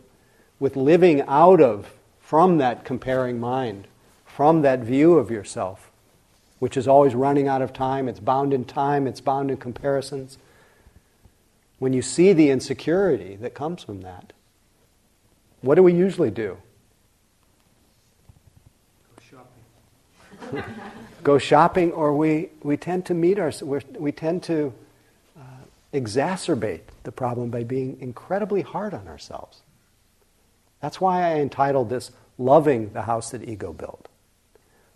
with living out of, from that comparing mind, from that view of yourself, which is always running out of time, it's bound in time, it's bound in comparisons. When you see the insecurity that comes from that, what do we usually do? Go shopping. Go shopping, or we, we tend to meet our, we tend to uh, exacerbate the problem by being incredibly hard on ourselves. That's why I entitled this Loving the House That Ego Built.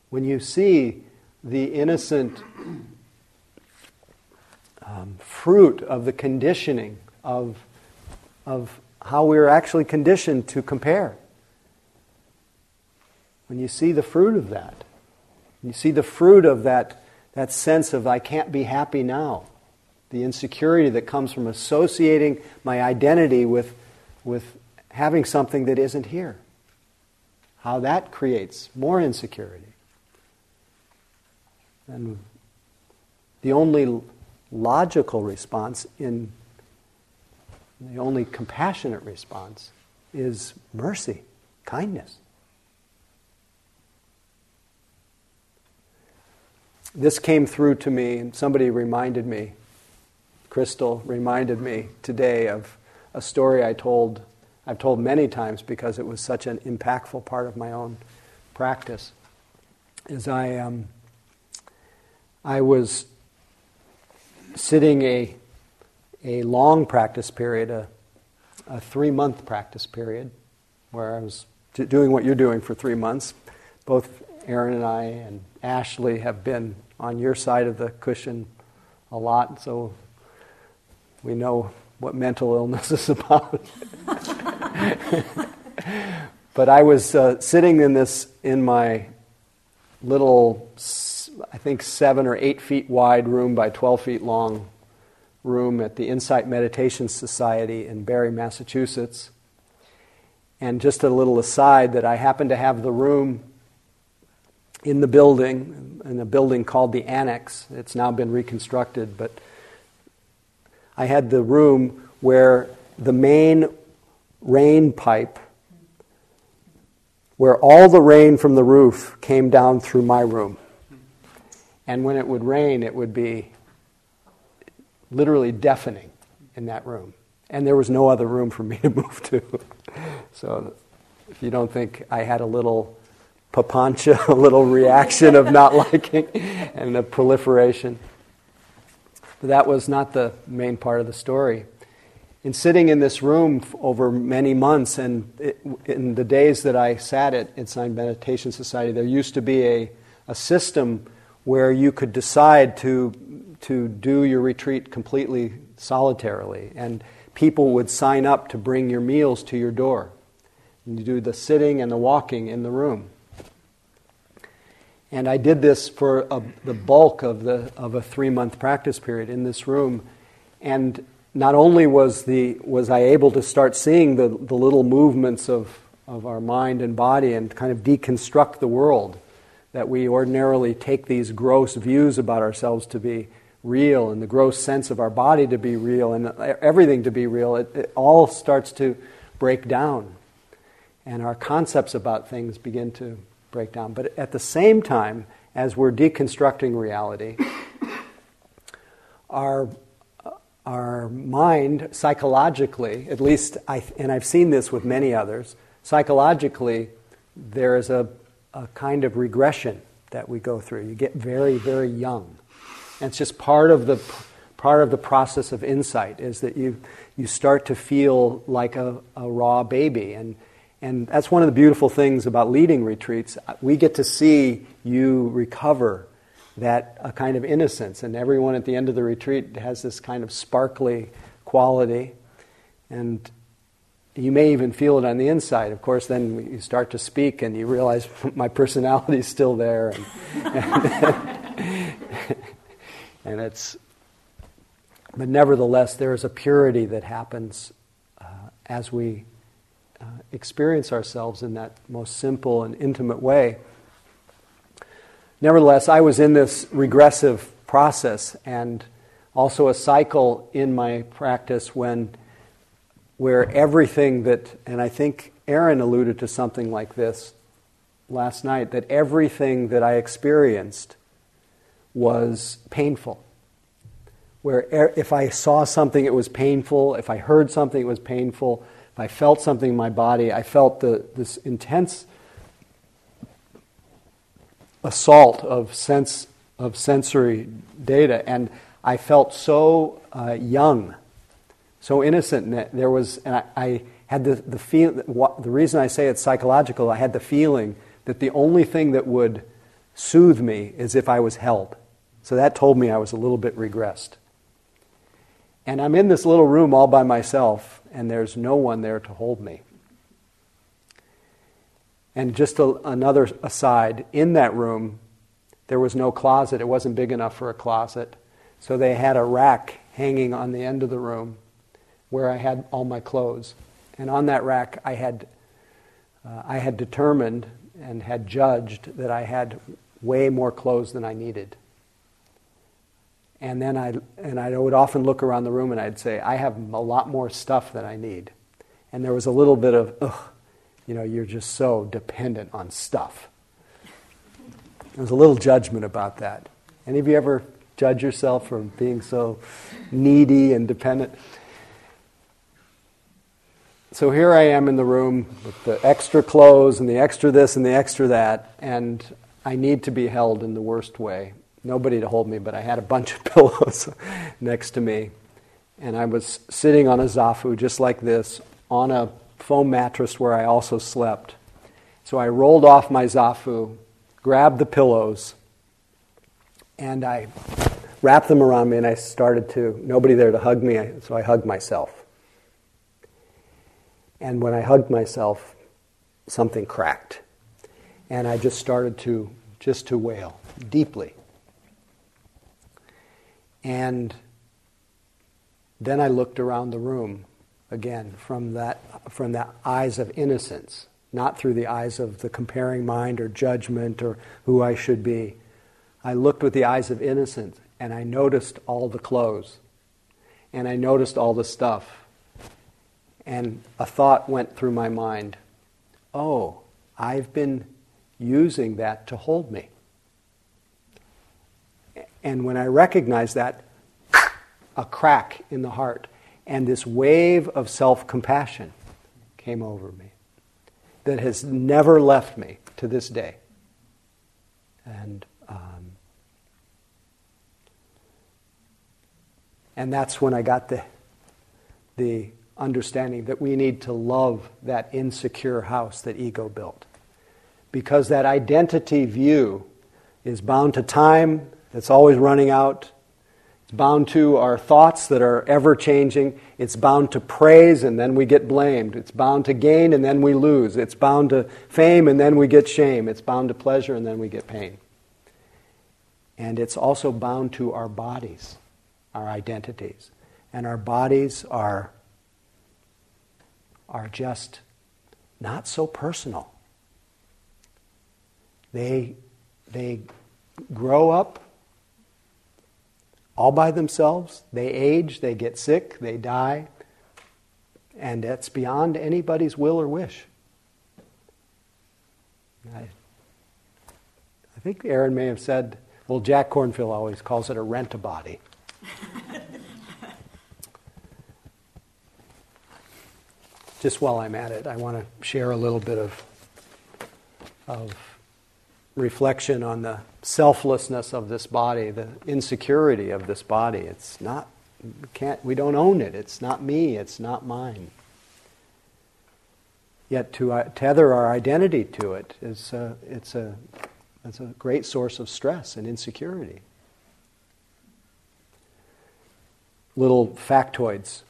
When you see the innocent um, fruit of the conditioning of, of how we're actually conditioned to compare, when you see the fruit of that, you see the fruit of that, that sense of I can't be happy now, the insecurity that comes from associating my identity with, with having something that isn't here. How that creates more insecurity. And the only logical response in the only compassionate response is mercy, kindness. This came through to me, and somebody reminded me Crystal reminded me today of a story I told, I've told many times because it was such an impactful part of my own practice. Is I, um, I was sitting a, a long practice period, a, a three month practice period, where I was doing what you're doing for three months, both Aaron and I and Ashley have been on your side of the cushion a lot, so we know what mental illness is about. but I was uh, sitting in this in my little, I think seven or eight feet wide room by 12 feet long room at the Insight Meditation Society in Barre, Massachusetts. And just a little aside that I happen to have the room in the building, in a building called the Annex. It's now been reconstructed, but I had the room where the main rain pipe, where all the rain from the roof came down through my room. And when it would rain, it would be literally deafening in that room. And there was no other room for me to move to. so if you don't think I had a little papancha, a little reaction of not liking and a proliferation. But that was not the main part of the story. In sitting in this room over many months, and it, in the days that I sat at Insight Meditation Society, there used to be a, a system where you could decide to, to do your retreat completely solitarily. And people would sign up to bring your meals to your door. And you do the sitting and the walking in the room. And I did this for a, the bulk of, the, of a three month practice period in this room. And not only was, the, was I able to start seeing the, the little movements of, of our mind and body and kind of deconstruct the world, that we ordinarily take these gross views about ourselves to be real and the gross sense of our body to be real and everything to be real, it, it all starts to break down. And our concepts about things begin to break down. But at the same time, as we're deconstructing reality, our, our mind psychologically, at least, I, and I've seen this with many others, psychologically, there is a, a kind of regression that we go through. You get very, very young. And it's just part of the part of the process of insight is that you you start to feel like a, a raw baby and and that's one of the beautiful things about leading retreats. We get to see you recover that a kind of innocence, and everyone at the end of the retreat has this kind of sparkly quality. And you may even feel it on the inside. Of course, then you start to speak and you realize my personality is still there. And, and, and, it's, but nevertheless, there is a purity that happens uh, as we uh, experience ourselves in that most simple and intimate way. Nevertheless, I was in this regressive process and also a cycle in my practice when where everything that and I think Aaron alluded to something like this last night that everything that I experienced was painful. Where if I saw something, it was painful. If I heard something, it was painful. I felt something in my body, I felt the, this intense assault of sense of sensory data, and I felt so uh, young, so innocent. There was, and I, I had the the feel. The reason I say it's psychological, I had the feeling that the only thing that would soothe me is if I was held. So that told me I was a little bit regressed. And I'm in this little room all by myself, and there's no one there to hold me. And just a, another aside, in that room, there was no closet. It wasn't big enough for a closet. So they had a rack hanging on the end of the room where I had all my clothes. And on that rack, I had, uh, I had determined and had judged that I had way more clothes than I needed. And then I and I would often look around the room and I'd say, I have a lot more stuff than I need. And there was a little bit of, ugh, you know, you're just so dependent on stuff. There was a little judgment about that. Any of you ever judge yourself for being so needy and dependent? So here I am in the room with the extra clothes and the extra this and the extra that, and I need to be held in the worst way nobody to hold me, but I had a bunch of pillows next to me. And I was sitting on a zafu just like this on a foam mattress where I also slept. So I rolled off my zafu grabbed the pillows and I wrapped them around me and I started to, nobody there to hug me, so I hugged myself. And when I hugged myself, something cracked. And I just started to, just to wail deeply. And then I looked around the room again from that from the eyes of innocence, not through the eyes of the comparing mind or judgment or who I should be. I looked with the eyes of innocence and I noticed all the clothes and I noticed all the stuff. And a thought went through my mind oh, I've been using that to hold me. And when I recognized that, a crack in the heart, and this wave of self compassion came over me that has never left me to this day. And um, and that's when I got the the understanding that we need to love that insecure house that ego built, because that identity view is bound to time. It's always running out. It's bound to our thoughts that are ever changing. It's bound to praise and then we get blamed. It's bound to gain and then we lose. It's bound to fame and then we get shame. It's bound to pleasure and then we get pain. And it's also bound to our bodies, our identities. And our bodies are, are just not so personal. They, they grow up all by themselves. They age, they get sick, they die, and that's beyond anybody's will or wish. I, I think Aaron may have said, well, Jack Kornfield always calls it a rent a body. Just while I'm at it, I want to share a little bit of, of reflection on the selflessness of this body, the insecurity of this body. It's not, can't, we don't own it. It's not me, it's not mine. Yet to uh, tether our identity to it is a, it's, a, it's a great source of stress and insecurity. Little factoids.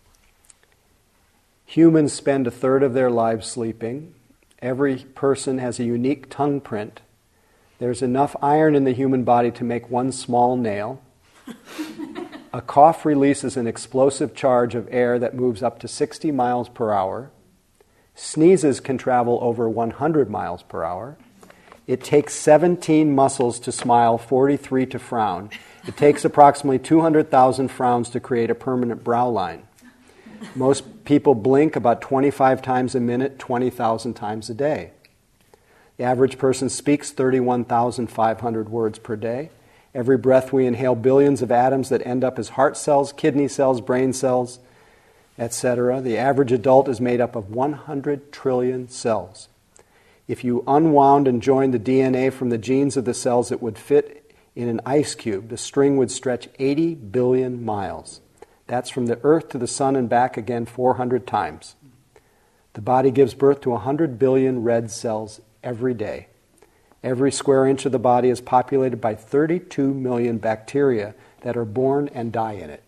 Humans spend a third of their lives sleeping. Every person has a unique tongue print there's enough iron in the human body to make one small nail. a cough releases an explosive charge of air that moves up to 60 miles per hour. Sneezes can travel over 100 miles per hour. It takes 17 muscles to smile, 43 to frown. It takes approximately 200,000 frowns to create a permanent brow line. Most people blink about 25 times a minute, 20,000 times a day. The average person speaks 31,500 words per day. Every breath we inhale billions of atoms that end up as heart cells, kidney cells, brain cells, etc. The average adult is made up of 100 trillion cells. If you unwound and joined the DNA from the genes of the cells, it would fit in an ice cube. The string would stretch 80 billion miles. That's from the earth to the sun and back again 400 times. The body gives birth to 100 billion red cells every day. Every square inch of the body is populated by 32 million bacteria that are born and die in it.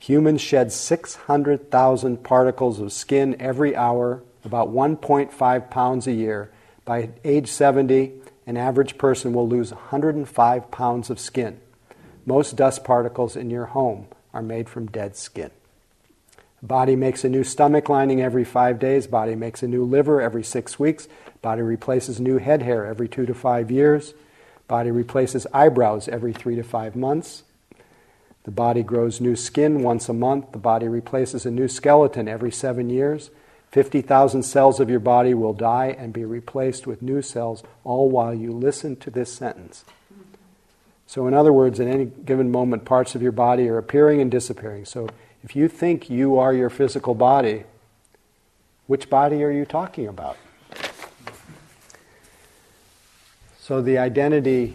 Humans shed 600,000 particles of skin every hour, about 1.5 pounds a year. By age 70, an average person will lose 105 pounds of skin. Most dust particles in your home are made from dead skin. Body makes a new stomach lining every five days. Body makes a new liver every six weeks. Body replaces new head hair every two to five years. Body replaces eyebrows every three to five months. The body grows new skin once a month. The body replaces a new skeleton every seven years. 50,000 cells of your body will die and be replaced with new cells, all while you listen to this sentence. So, in other words, at any given moment, parts of your body are appearing and disappearing. So, if you think you are your physical body, which body are you talking about? So the identity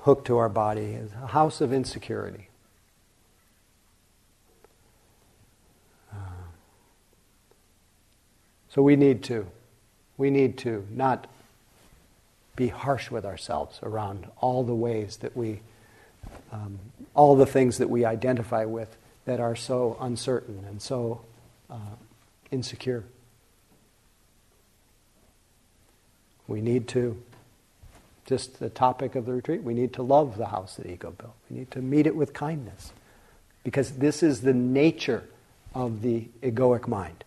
hooked to our body is a house of insecurity. So we need to, we need to not be harsh with ourselves around all the ways that we, um, all the things that we identify with that are so uncertain and so uh, insecure. We need to, just the topic of the retreat, we need to love the house that ego built. We need to meet it with kindness. Because this is the nature of the egoic mind.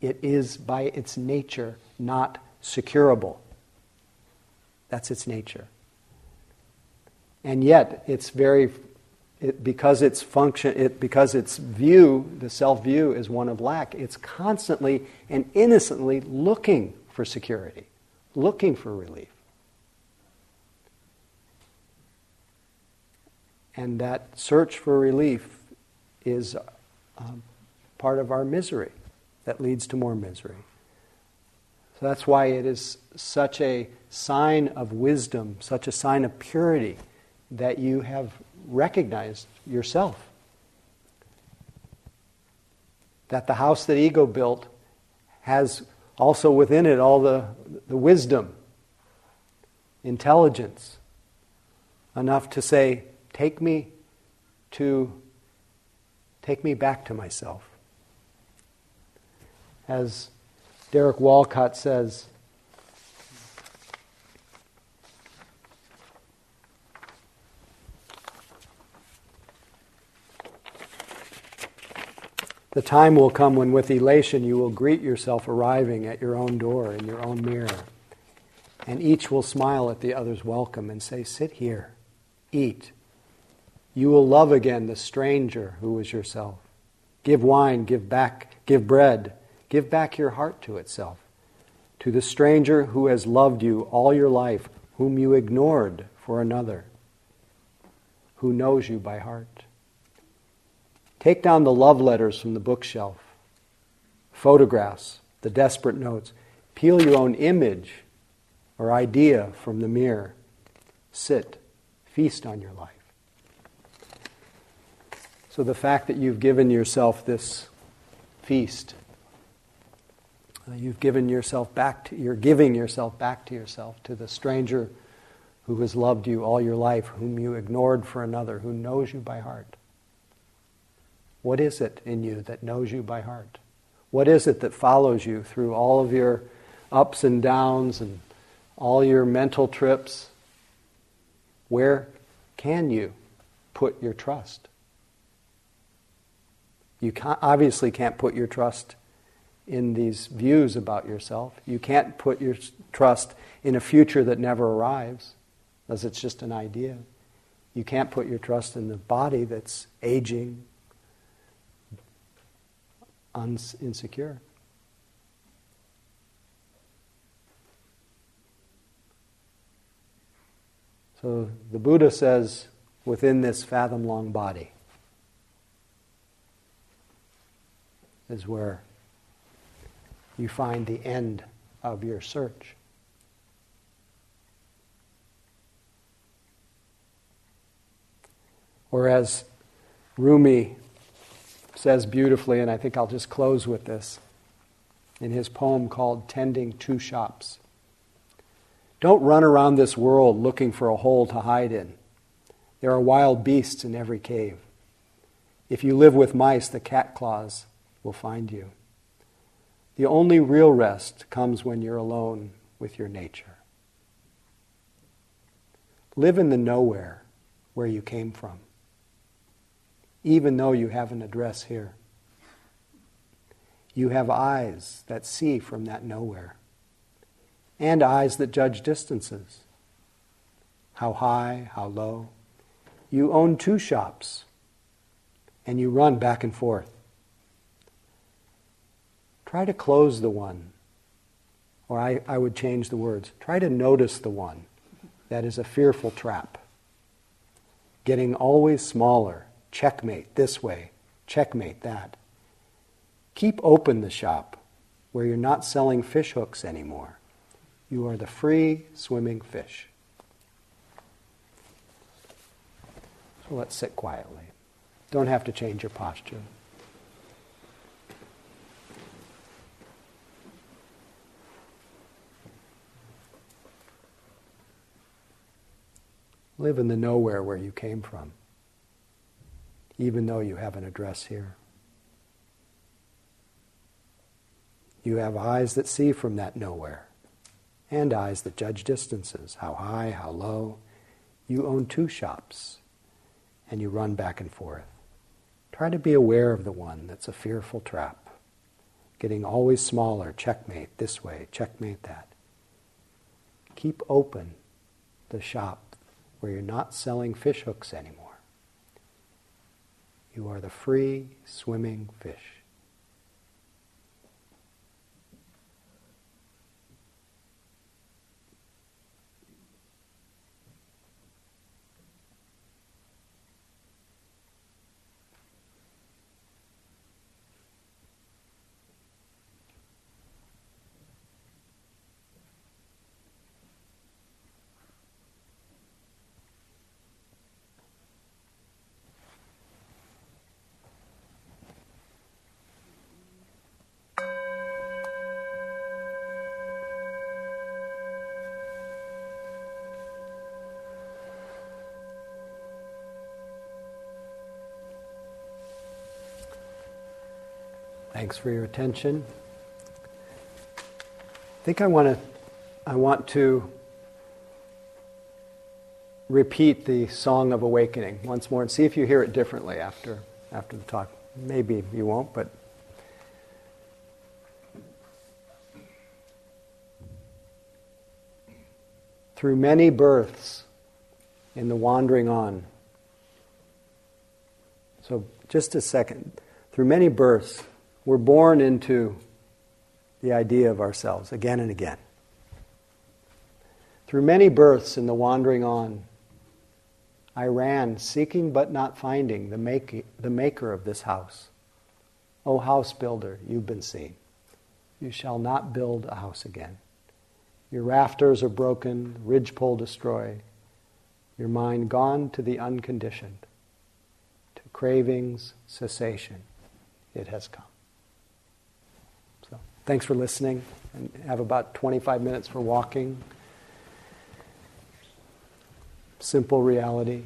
It is by its nature not securable. That's its nature. And yet, it's very, it, because its function, it, because its view, the self view, is one of lack, it's constantly and innocently looking for security, looking for relief. And that search for relief is um, part of our misery that leads to more misery. So that's why it is such a sign of wisdom, such a sign of purity, that you have recognized yourself. That the house that ego built has also within it all the, the wisdom, intelligence, enough to say, take me to take me back to myself. As Derek Walcott says, The time will come when, with elation, you will greet yourself arriving at your own door in your own mirror. And each will smile at the other's welcome and say, Sit here, eat, you will love again the stranger who was yourself. Give wine, give back, give bread, give back your heart to itself. To the stranger who has loved you all your life, whom you ignored for another, who knows you by heart. Take down the love letters from the bookshelf, photographs, the desperate notes. Peel your own image or idea from the mirror. Sit, feast on your life. So the fact that you've given yourself this feast, uh, you've given yourself back to, you're giving yourself back to yourself, to the stranger who has loved you all your life, whom you ignored for another, who knows you by heart. What is it in you that knows you by heart? What is it that follows you through all of your ups and downs and all your mental trips? Where can you put your trust? You can't, obviously can't put your trust in these views about yourself. You can't put your trust in a future that never arrives, as it's just an idea. You can't put your trust in the body that's aging, uns- insecure. So the Buddha says, within this fathom long body, is where you find the end of your search. Whereas Rumi says beautifully, and I think I'll just close with this, in his poem called Tending Two Shops. Don't run around this world looking for a hole to hide in. There are wild beasts in every cave. If you live with mice, the cat claws will find you. The only real rest comes when you're alone with your nature. Live in the nowhere where you came from, even though you have an address here. You have eyes that see from that nowhere, and eyes that judge distances. How high, how low. You own two shops, and you run back and forth. Try to close the one. Or I, I would change the words. Try to notice the one that is a fearful trap. Getting always smaller. Checkmate this way, checkmate that. Keep open the shop where you're not selling fish hooks anymore. You are the free swimming fish. So let's sit quietly. Don't have to change your posture. Live in the nowhere where you came from, even though you have an address here. You have eyes that see from that nowhere, and eyes that judge distances how high, how low. You own two shops, and you run back and forth. Try to be aware of the one that's a fearful trap, getting always smaller, checkmate this way, checkmate that. Keep open the shop where you're not selling fish hooks anymore. You are the free swimming fish. Thanks for your attention. I think I want to I want to repeat the song of awakening once more and see if you hear it differently after after the talk. Maybe you won't, but through many births in the wandering on. So just a second. Through many births we're born into the idea of ourselves again and again. Through many births in the wandering on, I ran, seeking but not finding the, make, the maker of this house. O house builder, you've been seen. You shall not build a house again. Your rafters are broken, ridgepole destroyed, your mind gone to the unconditioned, to cravings, cessation. It has come. Thanks for listening. And have about 25 minutes for walking. Simple reality.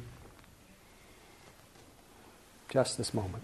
Just this moment.